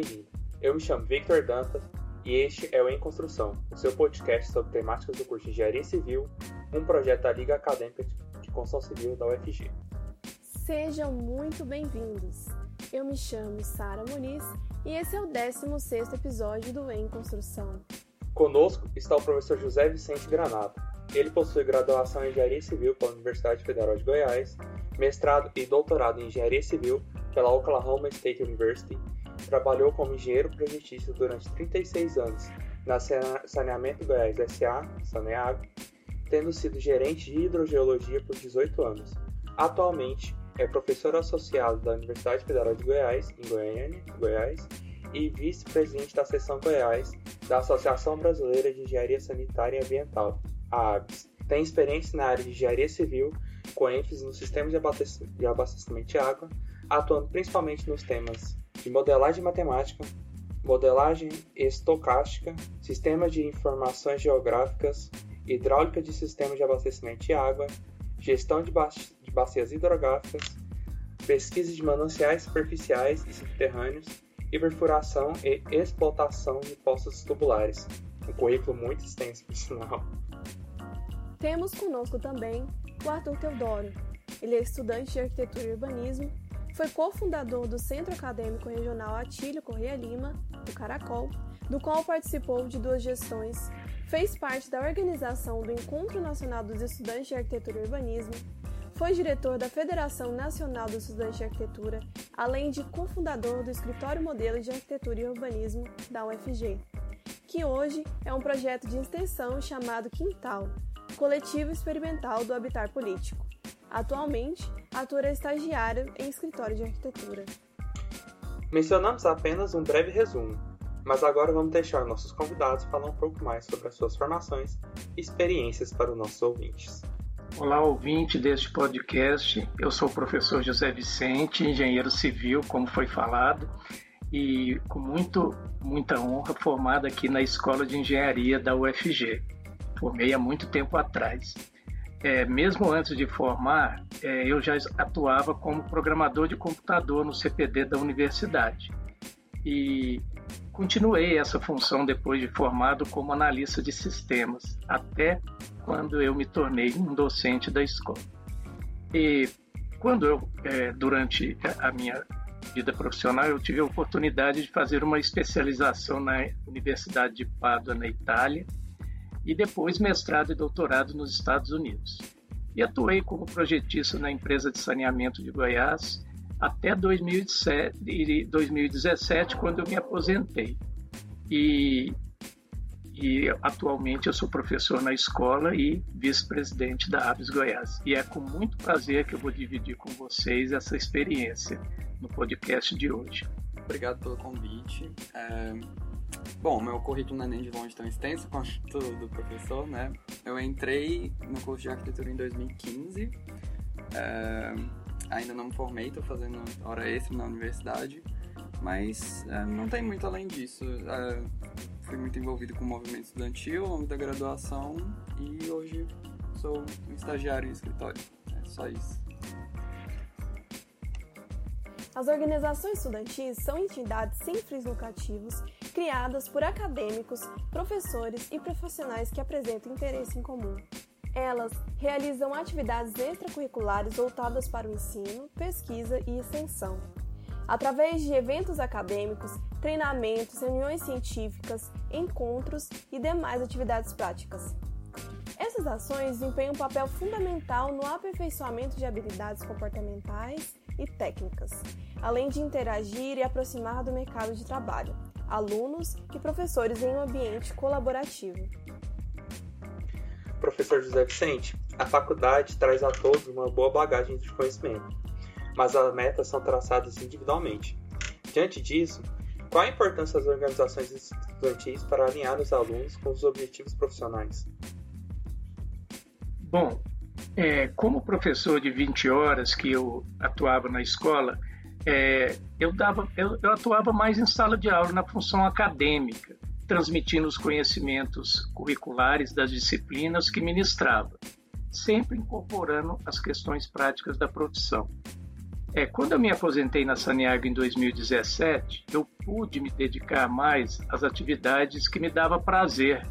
bem-vindo. Eu me chamo Victor Dantas e este é o Em Construção, o seu podcast sobre temáticas do curso de Engenharia Civil, um projeto da Liga Acadêmica de Construção Civil da UFG. Sejam muito bem-vindos. Eu me chamo Sara Muniz e esse é o 16º episódio do Em Construção. Conosco está o professor José Vicente Granado. Ele possui graduação em Engenharia Civil pela Universidade Federal de Goiás, mestrado e doutorado em Engenharia Civil pela Oklahoma State University. Trabalhou como engenheiro projetista durante 36 anos na Saneamento Goiás SA, Saneag, tendo sido gerente de hidrogeologia por 18 anos. Atualmente é professor associado da Universidade Federal de Goiás, em Goiânia, Goiás, e vice-presidente da seção Goiás da Associação Brasileira de Engenharia Sanitária e Ambiental, a ABS. Tem experiência na área de engenharia civil, com ênfase no sistema de abastecimento de água, atuando principalmente nos temas de modelagem matemática, modelagem estocástica, sistemas de informações geográficas, hidráulica de sistemas de abastecimento de água, gestão de, ba de bacias hidrográficas, pesquisa de mananciais superficiais e subterrâneos e perfuração e explotação de poços tubulares. Um currículo muito extenso, por sinal. Temos conosco também o Arthur Teodoro. Ele é estudante de arquitetura e urbanismo foi cofundador do Centro Acadêmico Regional Atílio Correia Lima, o Caracol, do qual participou de duas gestões, fez parte da organização do Encontro Nacional dos Estudantes de Arquitetura e Urbanismo, foi diretor da Federação Nacional dos Estudantes de Arquitetura, além de cofundador do Escritório Modelo de Arquitetura e Urbanismo da UFG, que hoje é um projeto de extensão chamado Quintal, coletivo experimental do habitar político. Atualmente, atua estagiário em escritório de arquitetura. Mencionamos apenas um breve resumo, mas agora vamos deixar nossos convidados falar um pouco mais sobre as suas formações e experiências para os nossos ouvintes. Olá, ouvinte deste podcast. Eu sou o professor José Vicente, engenheiro civil, como foi falado, e com muito, muita honra formado aqui na Escola de Engenharia da UFG. Formei há muito tempo atrás é, mesmo antes de formar, é, eu já atuava como programador de computador no CPD da universidade. E continuei essa função depois de formado como analista de sistemas, até quando eu me tornei um docente da escola. E quando eu, é, durante a minha vida profissional, eu tive a oportunidade de fazer uma especialização na Universidade de Pádua, na Itália, e depois mestrado e doutorado nos Estados Unidos. E atuei como projetista na empresa de saneamento de Goiás até 2007, 2017, quando eu me aposentei. E, e atualmente eu sou professor na escola e vice-presidente da Aves Goiás. E é com muito prazer que eu vou dividir com vocês essa experiência no podcast de hoje. Obrigado pelo convite. É Bom, meu currículo não é nem de longe tão extenso quanto do professor, né? Eu entrei no curso de arquitetura em 2015. É, ainda não me formei, estou fazendo hora extra na universidade, mas é, não tem muito além disso. É, fui muito envolvido com o movimento estudantil ao longo da graduação e hoje sou um estagiário em escritório. É só isso. As organizações estudantis são entidades sem fins lucrativos criadas por acadêmicos, professores e profissionais que apresentam interesse em comum. Elas realizam atividades extracurriculares voltadas para o ensino, pesquisa e extensão. Através de eventos acadêmicos, treinamentos, reuniões científicas, encontros e demais atividades práticas. Essas ações desempenham um papel fundamental no aperfeiçoamento de habilidades comportamentais e técnicas, além de interagir e aproximar do mercado de trabalho, alunos e professores em um ambiente colaborativo. Professor José Vicente, a faculdade traz a todos uma boa bagagem de conhecimento, mas as metas são traçadas individualmente. Diante disso, qual a importância das organizações estudantis para alinhar os alunos com os objetivos profissionais? Bom, é, como professor de 20 horas que eu atuava na escola, é, eu, dava, eu, eu atuava mais em sala de aula na função acadêmica, transmitindo os conhecimentos curriculares das disciplinas que ministrava, sempre incorporando as questões práticas da profissão. É, quando eu me aposentei na Saniago em 2017, eu pude me dedicar mais às atividades que me dava prazer,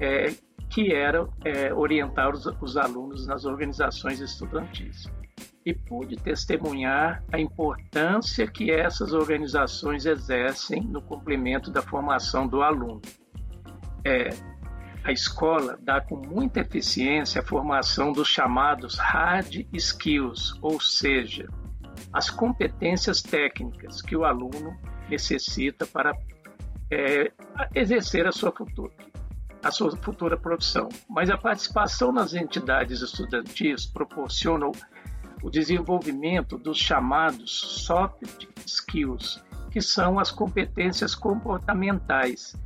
é, que era é, orientar os, os alunos nas organizações estudantis. E pude testemunhar a importância que essas organizações exercem no cumprimento da formação do aluno. É, a escola dá com muita eficiência a formação dos chamados hard skills, ou seja, as competências técnicas que o aluno necessita para é, exercer a sua futura a sua futura profissão. Mas a participação nas entidades estudantis proporciona o desenvolvimento dos chamados soft skills, que são as competências comportamentais,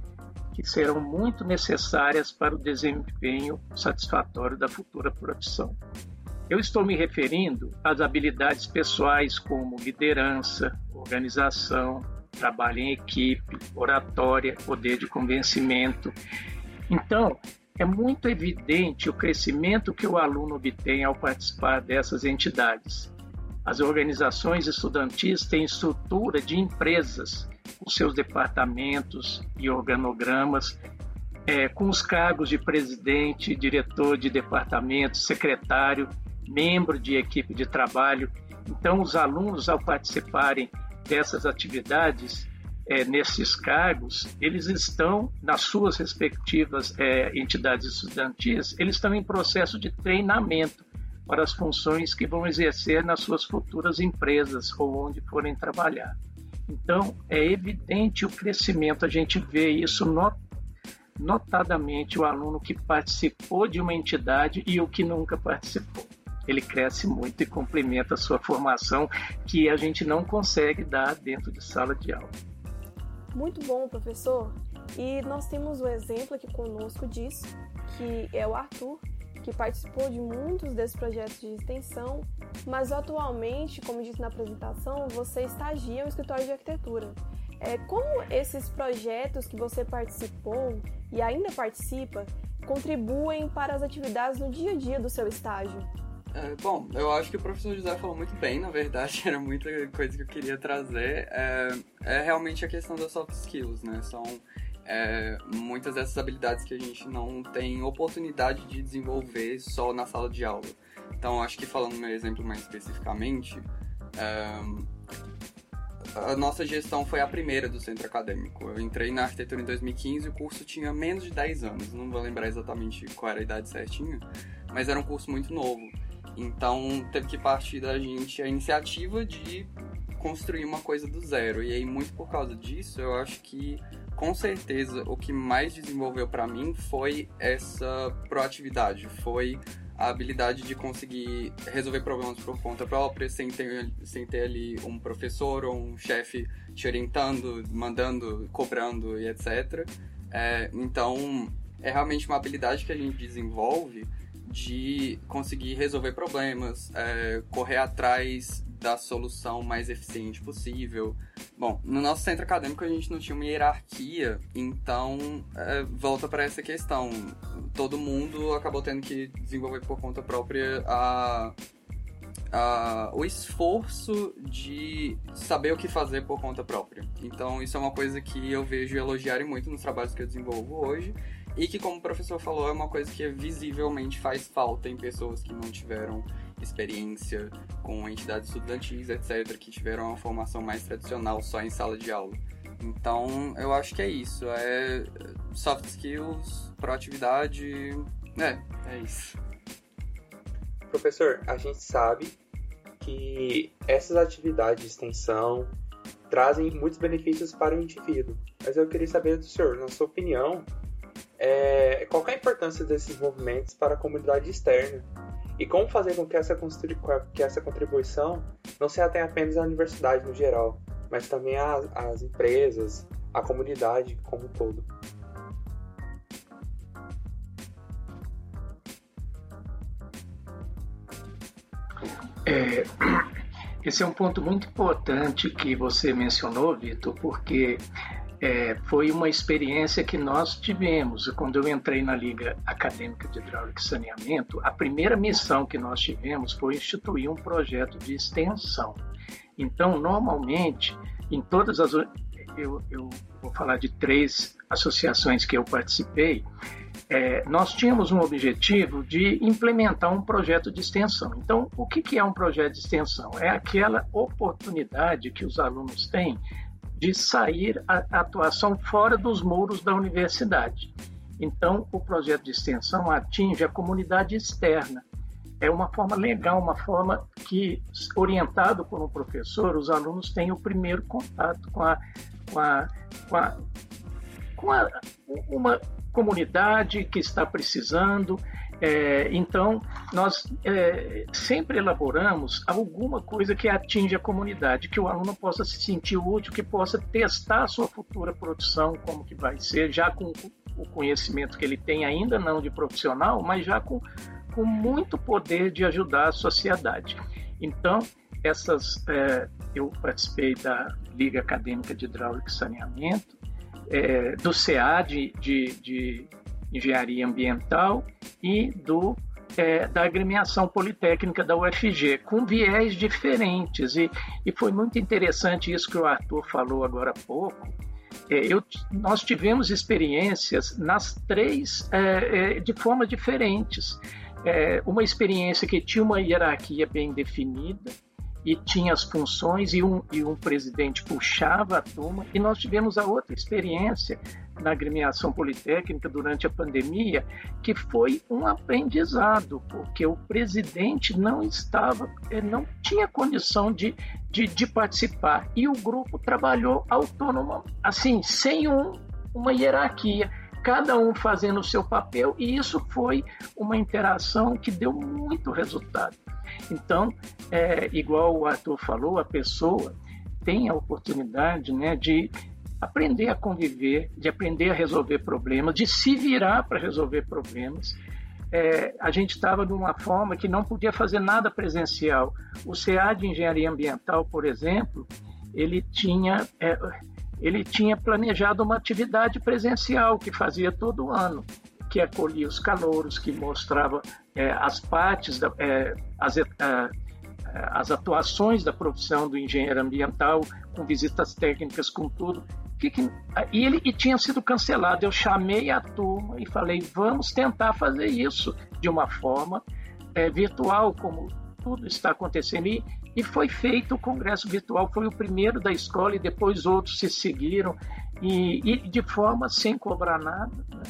que serão muito necessárias para o desempenho satisfatório da futura profissão. Eu estou me referindo às habilidades pessoais como liderança, organização, trabalho em equipe, oratória, poder de convencimento. Então, é muito evidente o crescimento que o aluno obtém ao participar dessas entidades. As organizações estudantis têm estrutura de empresas, com seus departamentos e organogramas, é, com os cargos de presidente, diretor de departamento, secretário membro de equipe de trabalho. Então, os alunos, ao participarem dessas atividades, é, nesses cargos, eles estão, nas suas respectivas é, entidades estudantis, eles estão em processo de treinamento para as funções que vão exercer nas suas futuras empresas ou onde forem trabalhar. Então, é evidente o crescimento, a gente vê isso notadamente o aluno que participou de uma entidade e o que nunca participou ele cresce muito e complementa a sua formação que a gente não consegue dar dentro de sala de aula. Muito bom, professor. E nós temos um exemplo aqui conosco disso, que é o Arthur, que participou de muitos desses projetos de extensão, mas atualmente, como disse na apresentação, você estagia no escritório de arquitetura. É, como esses projetos que você participou e ainda participa contribuem para as atividades no dia a dia do seu estágio? É, bom, eu acho que o professor José falou muito bem, na verdade, era muita coisa que eu queria trazer. É, é realmente a questão das soft skills, né? São é, muitas dessas habilidades que a gente não tem oportunidade de desenvolver só na sala de aula. Então, acho que falando no meu exemplo mais especificamente, é, a nossa gestão foi a primeira do centro acadêmico. Eu entrei na arquitetura em 2015 e o curso tinha menos de 10 anos. Não vou lembrar exatamente qual era a idade certinha, mas era um curso muito novo. Então teve que partir da gente a iniciativa de construir uma coisa do zero. E aí, muito por causa disso, eu acho que com certeza o que mais desenvolveu para mim foi essa proatividade, foi a habilidade de conseguir resolver problemas por conta própria, sem ter, sem ter ali um professor ou um chefe te orientando, mandando, cobrando e etc. É, então, é realmente uma habilidade que a gente desenvolve de conseguir resolver problemas, é, correr atrás da solução mais eficiente possível. Bom, no nosso centro acadêmico a gente não tinha uma hierarquia, então é, volta para essa questão. Todo mundo acabou tendo que desenvolver por conta própria a, a, o esforço de saber o que fazer por conta própria. Então isso é uma coisa que eu vejo elogiarem muito nos trabalhos que eu desenvolvo hoje e que, como o professor falou, é uma coisa que visivelmente faz falta em pessoas que não tiveram experiência com entidades estudantis, etc., que tiveram uma formação mais tradicional só em sala de aula. Então, eu acho que é isso. É soft skills, proatividade. É, é isso. Professor, a gente sabe que essas atividades de extensão trazem muitos benefícios para o indivíduo. Mas eu queria saber do senhor, na sua opinião, é, qual é a importância desses movimentos para a comunidade externa e como fazer com que essa, que essa contribuição não se atenha apenas à universidade no geral, mas também às, empresas, à comunidade como um todo. É, esse é um ponto muito importante que você mencionou, Vitor, porque é, foi uma experiência que nós tivemos. Quando eu entrei na Liga Acadêmica de Hidráulica e Saneamento, a primeira missão que nós tivemos foi instituir um projeto de extensão. Então, normalmente, em todas as. Eu, eu vou falar de três associações que eu participei. É, nós tínhamos um objetivo de implementar um projeto de extensão. Então, o que, que é um projeto de extensão? É aquela oportunidade que os alunos têm de sair a atuação fora dos muros da universidade. Então, o projeto de extensão atinge a comunidade externa. É uma forma legal, uma forma que, orientado por um professor, os alunos têm o primeiro contato com a, com a, com a, com a uma comunidade que está precisando é, então, nós é, sempre elaboramos alguma coisa que atinja a comunidade, que o aluno possa se sentir útil, que possa testar a sua futura produção, como que vai ser, já com o conhecimento que ele tem, ainda não de profissional, mas já com, com muito poder de ajudar a sociedade. Então, essas, é, eu participei da Liga Acadêmica de Hidráulica e Saneamento, é, do CEAD de, de Engenharia Ambiental e do é, da agremiação politécnica da UFG, com viés diferentes. E, e foi muito interessante isso que o Arthur falou agora há pouco. É, eu, nós tivemos experiências nas três é, é de formas diferentes. É, uma experiência que tinha uma hierarquia bem definida, e tinha as funções e um, e um presidente puxava a turma. E nós tivemos a outra experiência na agremiação politécnica durante a pandemia, que foi um aprendizado, porque o presidente não estava, eh, não tinha condição de, de, de participar. E o grupo trabalhou autônomo, assim, sem um, uma hierarquia cada um fazendo o seu papel, e isso foi uma interação que deu muito resultado. Então, é, igual o Arthur falou, a pessoa tem a oportunidade né, de aprender a conviver, de aprender a resolver problemas, de se virar para resolver problemas. É, a gente estava de uma forma que não podia fazer nada presencial. O CA de Engenharia Ambiental, por exemplo, ele tinha, é, ele tinha planejado uma atividade presencial que fazia todo ano, que acolhia os calouros, que mostrava é, as partes, da, é, as, é, as atuações da profissão do engenheiro ambiental, com visitas técnicas, com tudo. Que, que, e ele e tinha sido cancelado. Eu chamei a turma e falei: vamos tentar fazer isso de uma forma é, virtual, como tudo está acontecendo. E, e foi feito o congresso virtual, foi o primeiro da escola e depois outros se seguiram, e, e de forma sem cobrar nada. Né?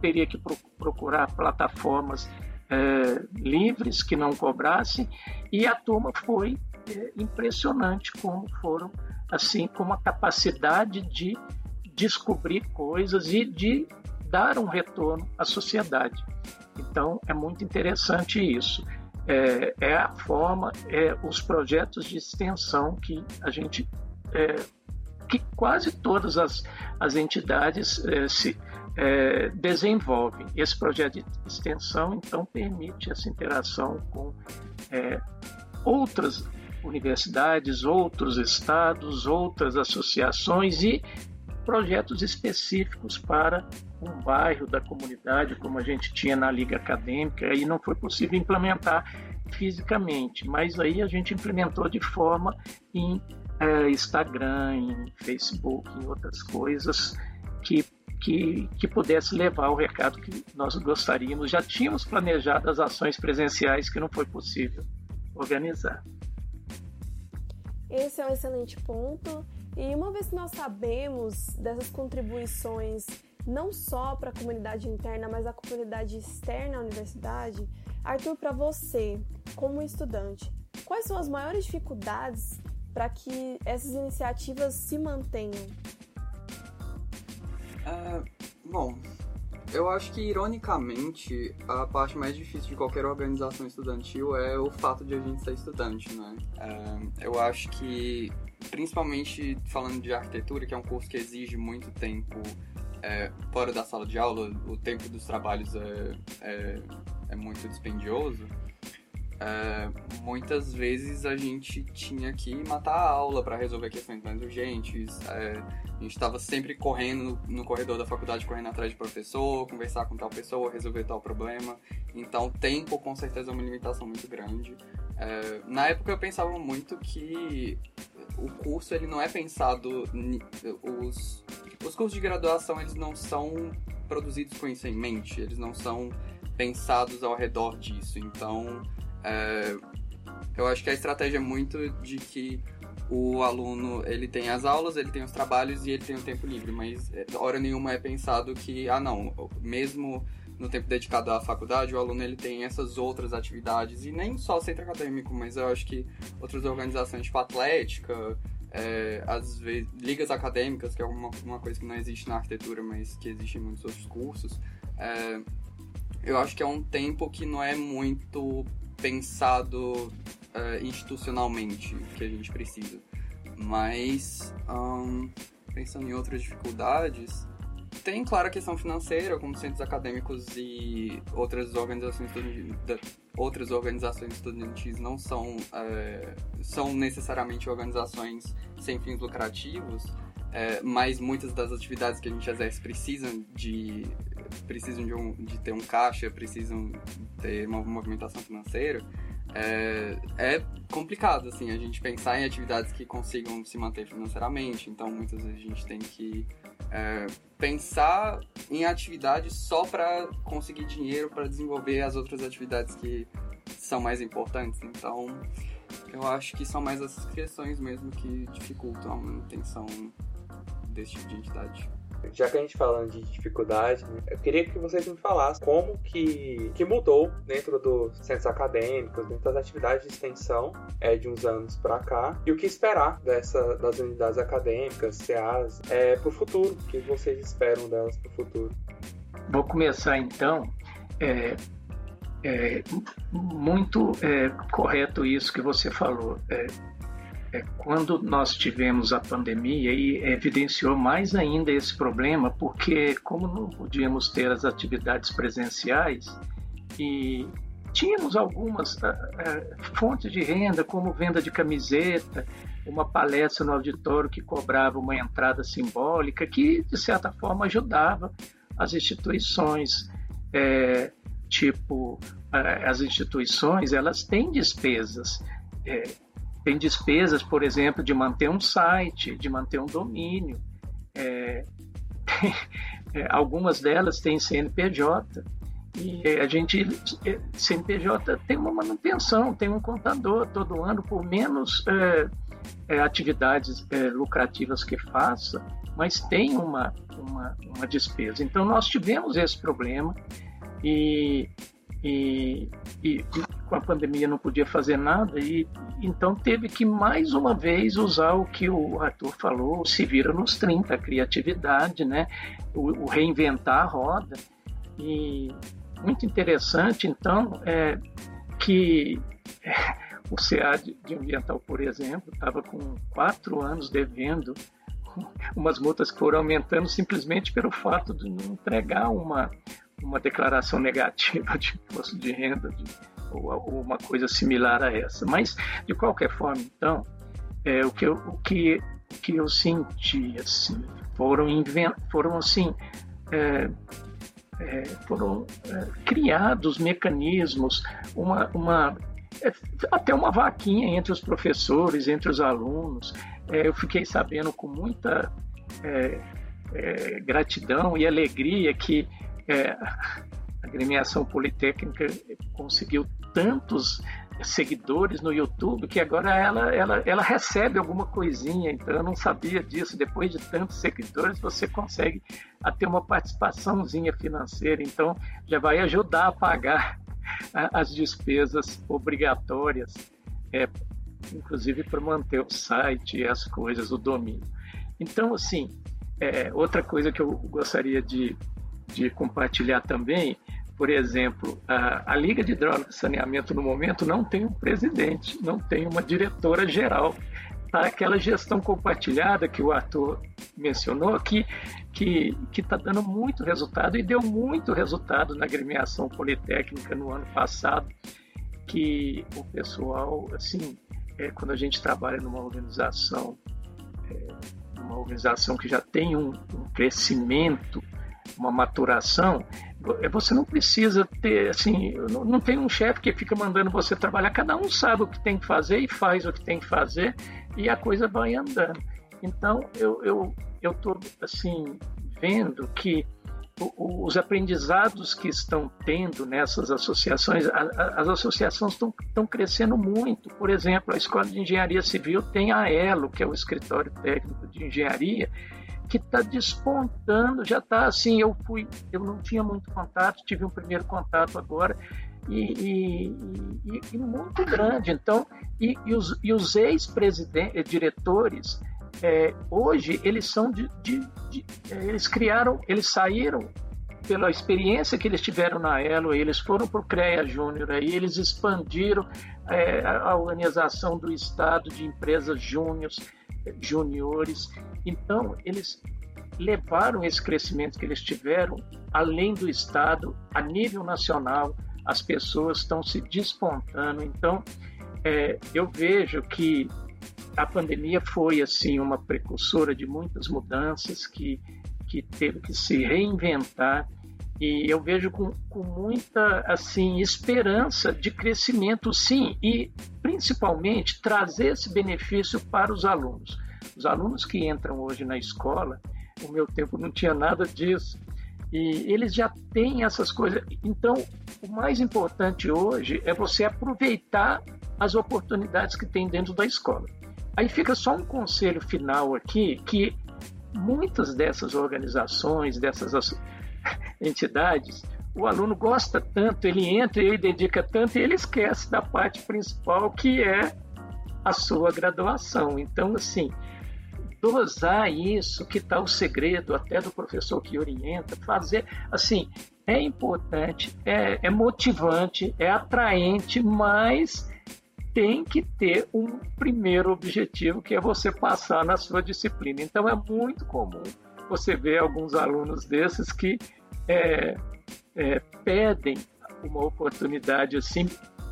Teria que pro, procurar plataformas é, livres que não cobrassem, e a turma foi é, impressionante como foram, assim, com a capacidade de descobrir coisas e de dar um retorno à sociedade. Então, é muito interessante isso. É, é a forma, é os projetos de extensão que a gente, é, que quase todas as, as entidades é, se, é, desenvolvem. Esse projeto de extensão, então, permite essa interação com é, outras universidades, outros estados, outras associações e projetos específicos para um bairro da comunidade, como a gente tinha na Liga Acadêmica, e não foi possível implementar fisicamente, mas aí a gente implementou de forma em é, Instagram, em Facebook, em outras coisas que que, que pudesse levar o recado que nós gostaríamos. Já tínhamos planejado as ações presenciais que não foi possível organizar. Esse é um excelente ponto. E uma vez que nós sabemos dessas contribuições não só para a comunidade interna, mas a comunidade externa à universidade, Arthur, para você, como estudante, quais são as maiores dificuldades para que essas iniciativas se mantenham? É, bom, eu acho que, ironicamente, a parte mais difícil de qualquer organização estudantil é o fato de a gente ser estudante, né? É, eu acho que, principalmente falando de arquitetura, que é um curso que exige muito tempo é, fora da sala de aula, o tempo dos trabalhos é, é, é muito dispendioso. é, muitas vezes a gente tinha que matar a aula para resolver questões mais urgentes. É, a gente estava sempre correndo no corredor da faculdade, correndo atrás de professor, conversar com tal pessoa, resolver tal problema. Então, tempo com certeza é uma limitação muito grande. É, na época eu pensava muito que o curso ele não é pensado os os cursos de graduação eles não são produzidos com isso em mente, eles não são pensados ao redor disso. Então, é, eu acho que a estratégia é muito de que o aluno ele tem as aulas, ele tem os trabalhos e ele tem o tempo livre, mas é, hora nenhuma é pensado que ah não, mesmo no tempo dedicado à faculdade, o aluno ele tem essas outras atividades e nem só o centro acadêmico, mas eu acho que outras organizações tipo atlética, é, às vezes ligas acadêmicas, que é uma, uma coisa que não existe na arquitetura, mas que existe em muitos outros cursos. É, eu acho que é um tempo que não é muito pensado é, institucionalmente que a gente precisa. Mas, um, pensando em outras dificuldades, tem, claro, a questão financeira, como centros acadêmicos e outras organizações outras organizações estudantis não são, é, são necessariamente organizações sem fins lucrativos, é, mas muitas das atividades que a gente exerce precisam de precisam de, um, de ter um caixa, precisam ter uma movimentação financeira. É, é, complicado assim a gente pensar em atividades que consigam se manter financeiramente. Então muitas vezes a gente tem que é, pensar em atividades só para conseguir dinheiro para desenvolver as outras atividades que são mais importantes. Então, eu acho que são mais essas questões mesmo que dificultam a manutenção desse tipo de entidade já que a gente falando de dificuldade, né, eu queria que vocês me falassem como que, que mudou dentro dos centros acadêmicos, dentro das atividades de extensão é, de uns anos para cá, e o que esperar dessa, das unidades acadêmicas, CAs, é, para o futuro, o que vocês esperam delas para o futuro. Vou começar então. É, é muito é, correto isso que você falou. É, quando nós tivemos a pandemia e evidenciou mais ainda esse problema, porque como não podíamos ter as atividades presenciais e tínhamos algumas uh, fontes de renda, como venda de camiseta, uma palestra no auditório que cobrava uma entrada simbólica, que de certa forma ajudava as instituições, é, tipo as instituições, elas têm despesas. É, tem despesas, por exemplo, de manter um site, de manter um domínio. É, tem, é, algumas delas têm CNPJ. E a gente, é, CNPJ tem uma manutenção, tem um contador todo ano, por menos é, é, atividades é, lucrativas que faça, mas tem uma, uma, uma despesa. Então, nós tivemos esse problema e e, e, com a pandemia não podia fazer nada e então teve que mais uma vez usar o que o Arthur falou, se vira nos 30, a criatividade, né? o, o reinventar a roda e muito interessante então é que é, o de, de Ambiental, por exemplo, estava com quatro anos devendo umas multas que foram aumentando simplesmente pelo fato de não entregar uma, uma declaração negativa de imposto de renda de, ou, uma coisa similar a essa. Mas, de qualquer forma, então, é, o, que eu, o que, que eu senti, assim, foram, foram assim, é, é, foram é, criados mecanismos, uma, uma é, até uma vaquinha entre os professores, entre os alunos. É, eu fiquei sabendo com muita gratidão e alegria que a agremiação politécnica conseguiu tantos seguidores no YouTube que agora ela, ela, ela recebe alguma coisinha. Então eu não sabia disso. Depois de tantos seguidores, você consegue ter uma participaçãozinha financeira. Então já vai ajudar a pagar as despesas obrigatórias, é, inclusive para manter o site e as coisas, o domínio. Então, assim, é, outra coisa que eu gostaria de de compartilhar também, por exemplo, a, a Liga de Hidráulica e Saneamento no momento não tem um presidente, não tem uma diretora geral. Tá? Aquela gestão compartilhada que o Arthur mencionou, que que está dando muito resultado e deu muito resultado na agremiação politécnica no ano passado. que o pessoal, assim, é, quando a gente trabalha numa organização, é, uma organização que já tem um, um crescimento, uma maturação, é, você não precisa ter, assim, não, tem um chefe que fica mandando você trabalhar, cada um sabe o que tem que fazer e faz o que tem que fazer e a coisa vai andando. Então, eu eu eu tô assim vendo que os aprendizados que estão tendo nessas associações, as associações estão, estão crescendo muito. Por exemplo, a Escola de Engenharia Civil tem a ELO, que é o Escritório Técnico de Engenharia, que está despontando, já está assim, eu fui, eu não tinha muito contato, tive um primeiro contato agora, e, e, e, e muito grande. Então, e, os, os ex-presidentes, diretores, é, hoje eles são de, de, de, é, eles criaram, eles saíram pela experiência que eles tiveram na Elo, eles foram para o CREA Júnior, aí eles expandiram é, a organização do Estado de empresas júniores, juniores. Então, eles levaram esse crescimento que eles tiveram além do Estado, a nível nacional, as pessoas estão se despontando. Então, é, eu vejo que a pandemia foi assim uma precursora de muitas mudanças que, que teve que se reinventar e eu vejo com, com muita assim esperança de crescimento sim e principalmente trazer esse benefício para os alunos. Os alunos que entram hoje na escola o meu tempo não tinha nada disso. E eles já têm essas coisas. Então o mais importante hoje é você aproveitar as oportunidades que tem dentro da escola. Aí fica só um conselho final aqui, que muitas dessas organizações, dessas entidades, o aluno gosta tanto, ele entra, ele dedica tanto e ele esquece da parte principal que é a sua graduação. Então, assim, dosar isso, que está o segredo até do professor que orienta, fazer, assim, é importante, é, é motivante, é atraente, mas tem que ter um primeiro objetivo, que é você passar na sua disciplina. Então, é muito comum você ver alguns alunos desses que é, é, pedem uma oportunidade assim,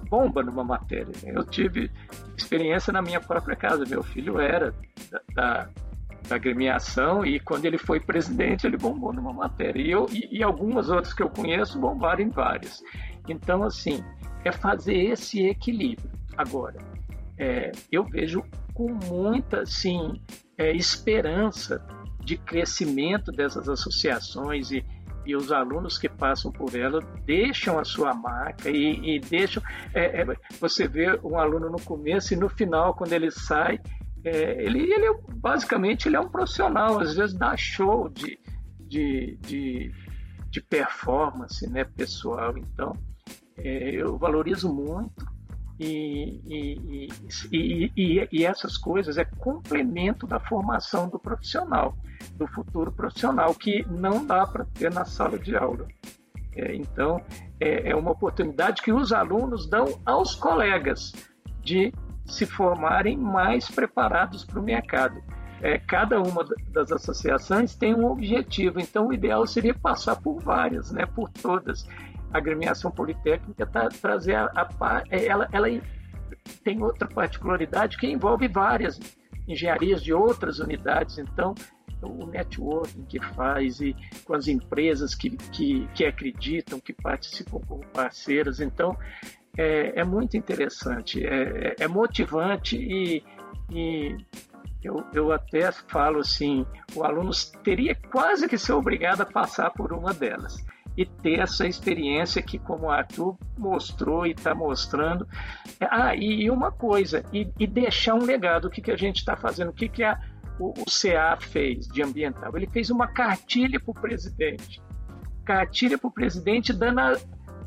bomba numa matéria. Eu tive experiência na minha própria casa. Meu filho era da, da, da gremiação e quando ele foi presidente, ele bombou numa matéria. E, eu, e, e algumas outras que eu conheço bombaram em várias. Então, assim, é fazer esse equilíbrio. Agora, é, eu vejo com muita assim, é, esperança de crescimento dessas associações e, e os alunos que passam por ela deixam a sua marca e, e deixam. É, é, você vê um aluno no começo e no final, quando ele sai, é, ele, ele é, basicamente ele é um profissional, às vezes dá show de, de, de, de performance né, pessoal. Então, é, eu valorizo muito e, e, e, e, essas coisas é complemento da formação do profissional, do futuro profissional, que não dá para ter na sala de aula. É, então, é, é uma oportunidade que os alunos dão aos colegas de se formarem mais preparados para o mercado. É, cada uma das associações tem um objetivo, então o ideal seria passar por várias, né, por todas agremiação politécnica está trazer a, a, é, ela, ela tem outra particularidade que envolve várias engenharias de outras unidades, então o networking que faz e com as empresas que, que, que acreditam, que participam como parceiras, então é, é muito interessante, é, é, é motivante e, e eu, eu até falo assim, o aluno teria quase que ser obrigado a passar por uma delas e ter essa experiência que, como o Arthur mostrou e está mostrando. Ah, e uma coisa, e, e, deixar um legado. O que, que a gente está fazendo? O que, que a, o, o CA fez de ambiental? Ele fez uma cartilha para o presidente. Cartilha para o presidente dando a,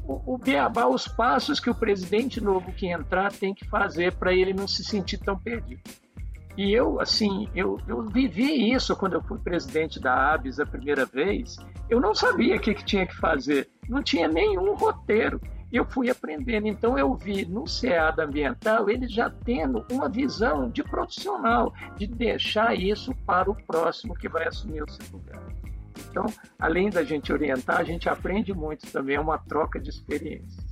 o, o beabá, os passos que o presidente novo que entrar tem que fazer para ele não se sentir tão perdido. E eu, assim, eu, eu vivi isso quando eu fui presidente da ABS a primeira vez. Eu não sabia o que, que tinha que fazer, não tinha nenhum roteiro. Eu fui aprendendo, então eu vi no CEAD ambiental ele já tendo uma visão de profissional, de deixar isso para o próximo que vai assumir o seu lugar. Então, além da gente orientar, a gente aprende muito também, é uma troca de experiências.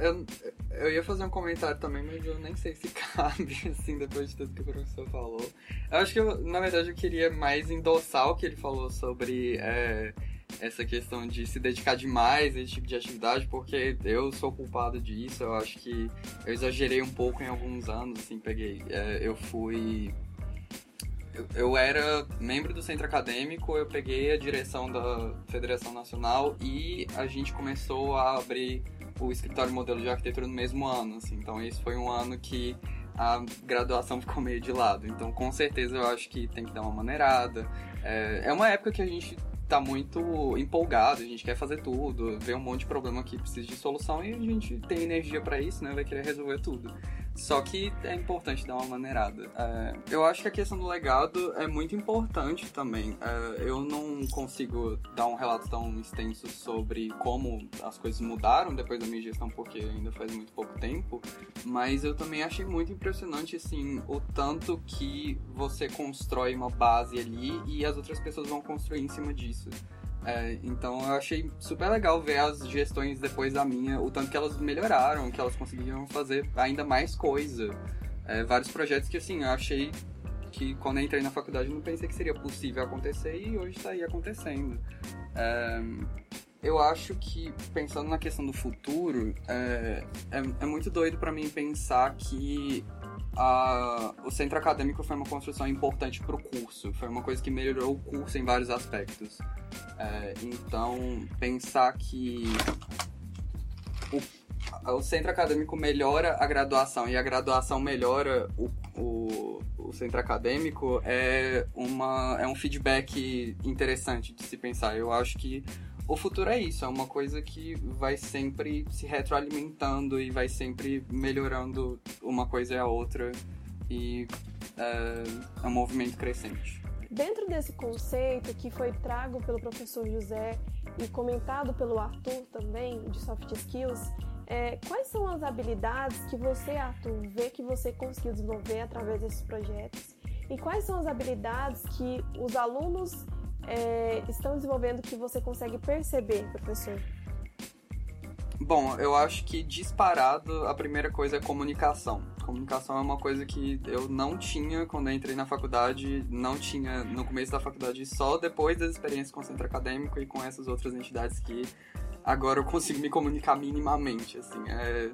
Eu, eu ia fazer um comentário também, mas eu nem sei se cabe, assim, depois de tudo que o professor falou. Eu acho que, eu, na verdade, eu queria mais endossar o que ele falou sobre é, essa questão de se dedicar demais a esse tipo de atividade, porque eu sou culpado disso. Eu acho que eu exagerei um pouco em alguns anos, assim, peguei. É, eu fui eu era membro do centro acadêmico, eu peguei a direção da Federação Nacional e a gente começou a abrir o escritório modelo de arquitetura no mesmo ano, assim. Então esse foi um ano que a graduação ficou meio de lado. Então com certeza eu acho que tem que dar uma maneirada. É, é uma época que a gente tá muito empolgado, a gente quer fazer tudo, vê um monte de problema que precisa de solução e a gente tem energia para isso, né? Vai querer resolver tudo. Só que é importante dar uma maneirada. É, eu acho que a questão do legado é muito importante também. É, eu não consigo dar um relato tão extenso sobre como as coisas mudaram depois da minha gestão, porque ainda faz muito pouco tempo, mas eu também achei muito impressionante, assim, o tanto que você constrói uma base ali e as outras pessoas vão construir em cima disso. É, então eu achei super legal ver as gestões depois da minha, o tanto que elas melhoraram, que elas conseguiram fazer ainda mais coisa. É, vários projetos que assim, eu achei que quando eu entrei na faculdade não pensei que seria possível acontecer e hoje está aí acontecendo. É, eu acho que, pensando na questão do futuro, é, é, é muito doido para mim pensar que a, o centro acadêmico foi uma construção importante para o curso, foi uma coisa que melhorou o curso em vários aspectos. É, então, pensar que o, o, centro acadêmico melhora a graduação e a graduação melhora o, o, o centro acadêmico é, uma, é um feedback interessante de se pensar. Eu acho que o futuro é isso, é uma coisa que vai sempre se retroalimentando e vai sempre melhorando uma coisa e a outra e é, é um movimento crescente. Dentro desse conceito que foi trago pelo professor José e comentado pelo Arthur também, de soft skills, é, quais são as habilidades que você, Arthur, vê que você conseguiu desenvolver através desses projetos? E quais são as habilidades que os alunos é, estão desenvolvendo que você consegue perceber, professor? Bom, eu acho que disparado a primeira coisa é comunicação. Comunicação é uma coisa que eu não tinha quando entrei na faculdade, não tinha no começo da faculdade, só depois das experiências com o centro acadêmico e com essas outras entidades que agora eu consigo me comunicar minimamente, assim. É,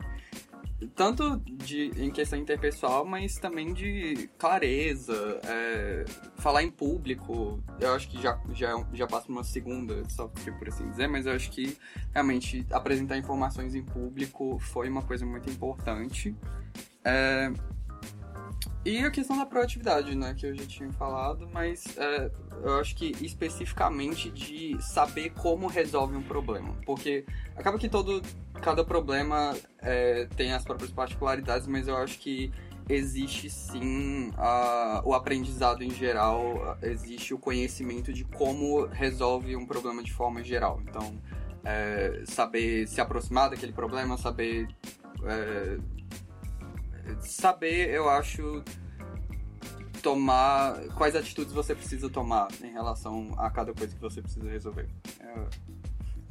tanto de, em questão interpessoal, mas também de clareza, é, falar em público. Eu acho que já, já, já passa uma segunda soft por assim dizer, mas eu acho que realmente apresentar informações em público foi uma coisa muito importante. É, e a questão da proatividade, né, que eu já tinha falado, mas é, eu acho que especificamente de saber como resolve um problema. Porque acaba que todo, cada problema é, tem as próprias particularidades, mas eu acho que existe sim a, o aprendizado em geral, existe o conhecimento de como resolve um problema de forma geral. Então, é, saber se aproximar daquele problema, saber é, saber, eu acho, tomar. Quais atitudes você precisa tomar em relação a cada coisa que você precisa resolver. É,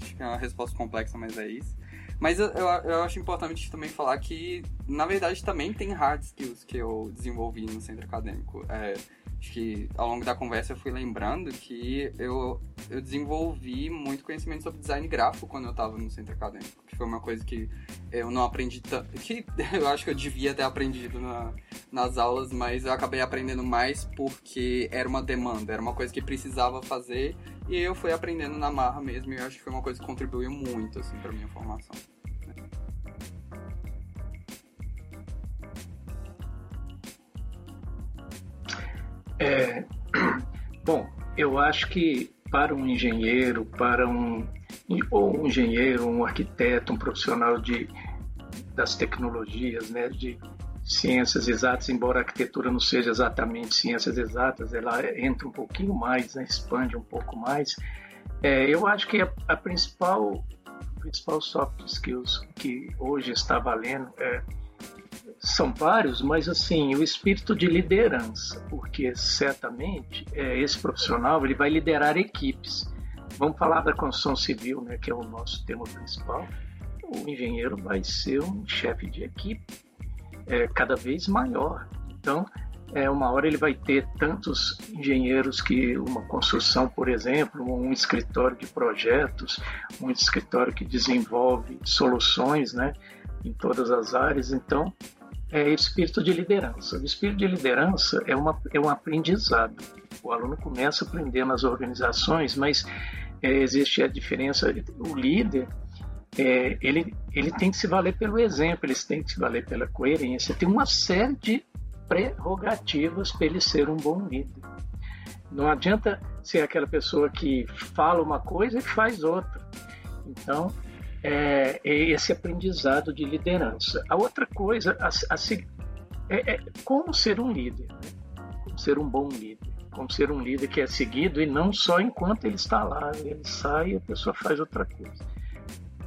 acho que é uma resposta complexa, mas é isso. Mas eu, eu, eu, acho importante também falar que, na verdade, também tem hard skills que eu desenvolvi no centro acadêmico. É, acho que ao longo da conversa eu fui lembrando que eu, eu desenvolvi muito conhecimento sobre design gráfico quando eu estava no centro acadêmico, que foi uma coisa que eu não aprendi tanto, que eu acho que eu devia ter aprendido na, nas aulas, mas eu acabei aprendendo mais porque era uma demanda, era uma coisa que precisava fazer e eu fui aprendendo na marra mesmo e eu acho que foi uma coisa que contribuiu muito assim para minha formação. É, bom, eu acho que para um engenheiro, para um ou um engenheiro, um arquiteto, um profissional de das tecnologias, né, de ciências exatas, embora a arquitetura não seja exatamente ciências exatas, ela entra um pouquinho mais, né, expande um pouco mais. É, eu acho que a, a principal principal soft skills que hoje está valendo é são vários, mas assim, o espírito de liderança, porque certamente é, esse profissional ele vai liderar equipes. Vamos falar da construção civil, né, que é o nosso tema principal. o engenheiro vai ser um chefe de equipe é, cada vez maior. Então, é, uma hora ele vai ter tantos engenheiros que uma construção, por exemplo, um escritório de projetos, um escritório que desenvolve soluções né, em todas as áreas. Então, é espírito de liderança. O espírito de liderança é, uma, é um aprendizado. O aluno começa a aprender nas organizações, mas é, existe a diferença. O líder, é, ele, ele tem que se valer pelo exemplo, ele tem que se valer pela coerência. Tem uma série de prerrogativas para ele ser um bom líder. Não adianta ser aquela pessoa que fala uma coisa e faz outra. Então, é, é esse aprendizado de liderança. A outra coisa a, a, é, é, como ser um líder, né? como ser um bom líder, como ser um líder que é seguido e não só enquanto ele está lá, ele sai e a pessoa faz outra coisa.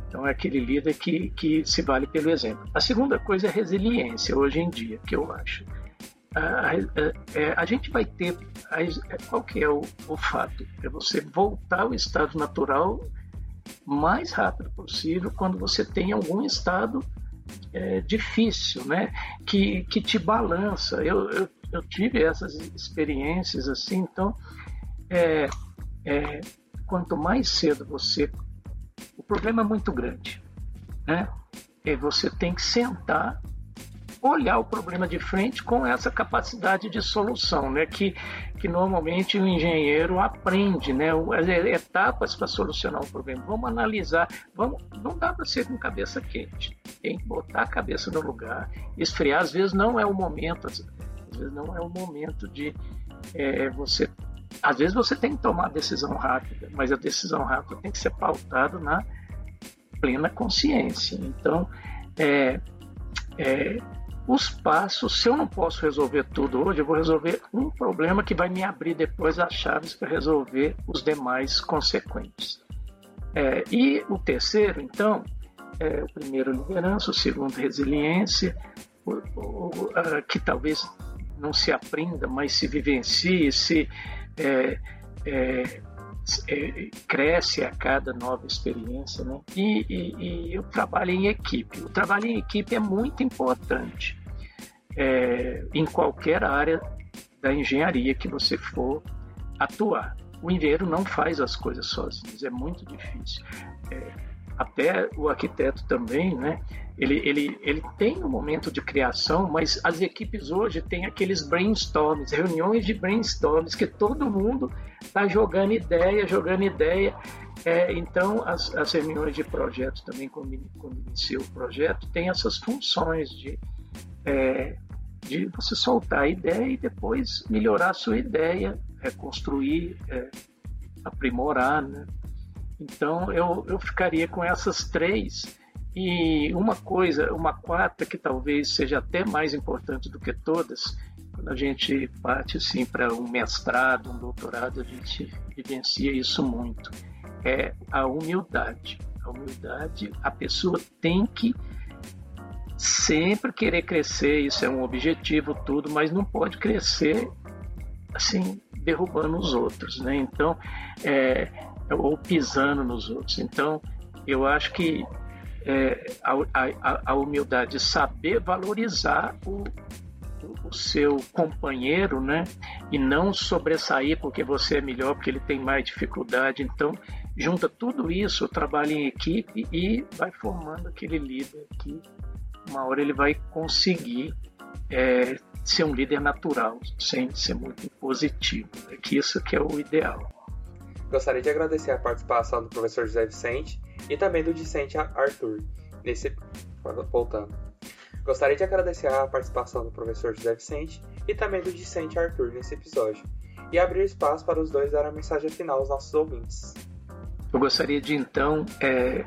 Então é aquele líder que, que se vale pelo exemplo. A segunda coisa é resiliência hoje em dia, que eu acho. A, a, a, é, a gente vai ter. qual que é o, o fato? É você voltar ao estado natural mais rápido possível quando você tem algum estado é, difícil, né? Que, que te balança. Eu, eu, eu tive essas experiências assim, então é, é, quanto mais cedo você. O problema é muito grande, né? E você tem que sentar olhar o problema de frente com essa capacidade de solução, né? que, que normalmente o engenheiro aprende, né? as etapas para solucionar o problema. Vamos analisar, vamos, não dá para ser com cabeça quente, tem que botar a cabeça no lugar, esfriar. Às vezes não é o momento, às vezes não é o momento de é, você. Às vezes você tem que tomar decisão rápida, mas a decisão rápida tem que ser pautada na plena consciência. Então, é, é, os passos, se eu não posso resolver tudo hoje, eu vou resolver um problema que vai me abrir depois as chaves para resolver os demais consequentes. É, e o terceiro, então, é o primeiro liderança, o segundo resiliência, o, o, a, que talvez não se aprenda, mas se vivencie, se é, é, cresce a cada nova experiência, né? E, e, e, o trabalho em equipe. O trabalho em equipe é muito importante é, em qualquer área da engenharia que você for atuar. O engenheiro não faz as coisas sozinho, é muito difícil. É, até o arquiteto também, né? Ele, ele, ele tem um momento de criação, mas as equipes hoje têm aqueles brainstorms, reuniões de brainstorms, que todo mundo está jogando ideia, jogando ideia. É, então, as, as reuniões de projeto também, quando, quando inicia o projeto, tem essas funções de, é, de você soltar a ideia e depois melhorar a sua ideia, reconstruir, é, aprimorar, né? Então eu, eu ficaria com essas três e uma coisa, uma quarta que talvez seja até mais importante do que todas, quando a gente parte assim para um mestrado, um doutorado, a gente vivencia isso muito, é a humildade. A humildade, a pessoa tem que sempre querer crescer, isso é um objetivo tudo, mas não pode crescer assim derrubando os outros, né? Então, é, ou pisando nos outros. Então, eu acho que é, a, a, a, humildade, saber valorizar o, o seu companheiro, né? E não sobressair porque você é melhor, porque ele tem mais dificuldade. Então, junta tudo isso, trabalha em equipe e vai formando aquele líder que uma hora ele vai conseguir é, ser um líder natural, sem ser muito positivo. É que isso que é o ideal. Gostaria de agradecer a participação do professor José Vicente e também do discente Arthur. Nesse voltando. Gostaria de agradecer a participação do professor José Vicente e também do discente Arthur nesse episódio e abrir espaço para os dois dar a mensagem final aos nossos ouvintes. Eu gostaria de então é,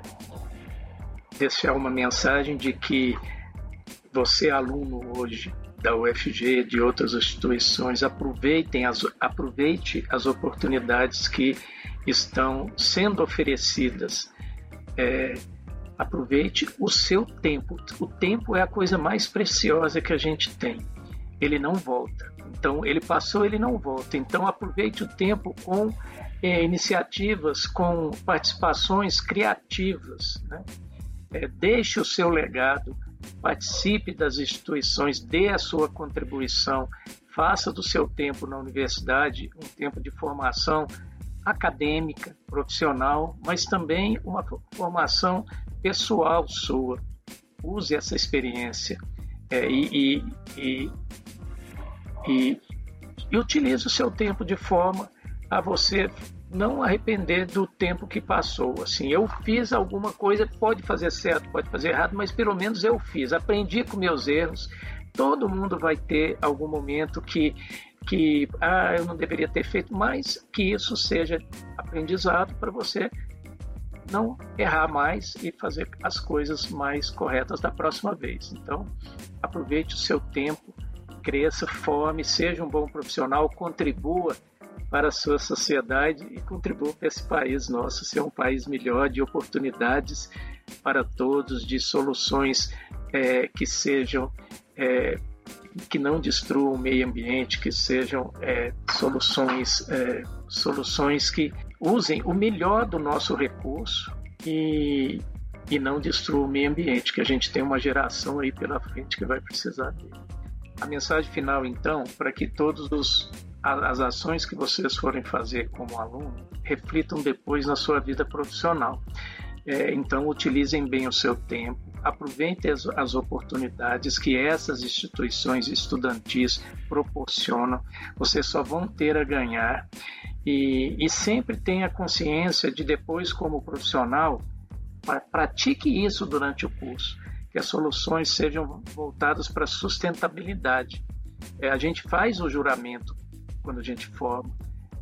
deixar uma mensagem de que você, aluno hoje da UFG, de outras instituições, aproveitem as, aproveite as oportunidades que estão sendo oferecidas. É, aproveite o seu tempo. O tempo é a coisa mais preciosa que a gente tem. Ele não volta. Então, ele passou, ele não volta. Então, aproveite o tempo com é, iniciativas, com participações criativas. Né? é, deixe o seu legado, participe das instituições, dê a sua contribuição, faça do seu tempo na universidade um tempo de formação acadêmica, profissional, mas também uma formação pessoal sua. Use essa experiência é, e, e, e, e, e utilize o seu tempo de forma a você não arrepender do tempo que passou. Assim, eu fiz alguma coisa, pode fazer certo, pode fazer errado, mas pelo menos eu fiz. Aprendi com meus erros. Todo mundo vai ter algum momento que que ah, eu não deveria ter feito, mas que isso seja aprendizado para você não errar mais e fazer as coisas mais corretas da próxima vez. Então, aproveite o seu tempo, cresça, forme, seja um bom profissional, contribua para a sua sociedade e contribua para esse país nosso ser um país melhor, de oportunidades para todos, de soluções é, que sejam é, que não destruam o meio ambiente, que sejam é, soluções, é, soluções que usem o melhor do nosso recurso e, e não destruam o meio ambiente, que a gente tem uma geração aí pela frente que vai precisar dele. A mensagem final, então, para que todos os as ações que vocês forem fazer como aluno reflitam depois na sua vida profissional. É, então, utilizem bem o seu tempo, aproveitem as, as, oportunidades que essas instituições estudantis proporcionam. Vocês só vão ter a ganhar e, e sempre tenha consciência de depois, como profissional, pratique isso durante o curso, que as soluções sejam voltadas para sustentabilidade. É, a gente faz o juramento quando a gente forma,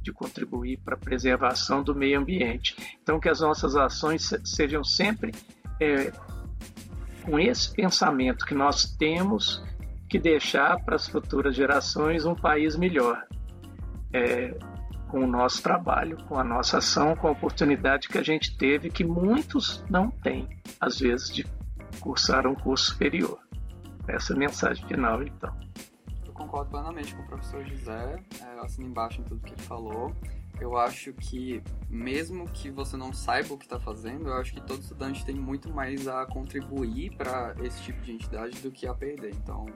de contribuir para a preservação do meio ambiente. Então, que as nossas ações sejam sempre é, com esse pensamento que nós temos que deixar para as futuras gerações um país melhor. É, com o nosso trabalho, com a nossa ação, com a oportunidade que a gente teve, que muitos não têm, às vezes, de cursar um curso superior. Essa é a mensagem final, então concordo plenamente com o professor José, é, assino embaixo em tudo que ele falou. Eu acho que, mesmo que você não saiba o que está fazendo, eu acho que todo estudante tem muito mais a contribuir para esse tipo de entidade do que a perder. Então,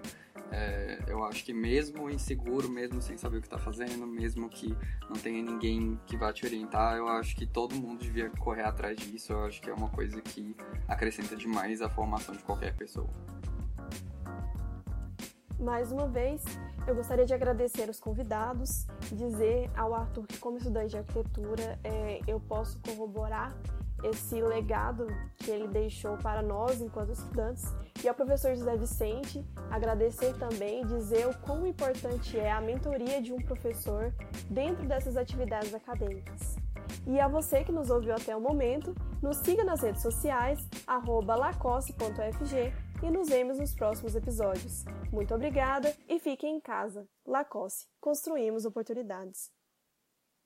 é, eu acho que mesmo inseguro, mesmo sem saber o que está fazendo, mesmo que não tenha ninguém que vá te orientar, eu acho que todo mundo devia correr atrás disso. Eu acho que é uma coisa que acrescenta demais a formação de qualquer pessoa. Mais uma vez, eu gostaria de agradecer os convidados, dizer ao Arthur que, como estudante de arquitetura, é, eu posso corroborar esse legado que ele deixou para nós enquanto estudantes e ao professor José Vicente agradecer também e dizer o quão importante é a mentoria de um professor dentro dessas atividades acadêmicas. E a você que nos ouviu até o momento, nos siga nas redes sociais, lacoste.fg e nos vemos nos próximos episódios. Muito obrigada e fiquem em casa. Lacoste, construímos oportunidades.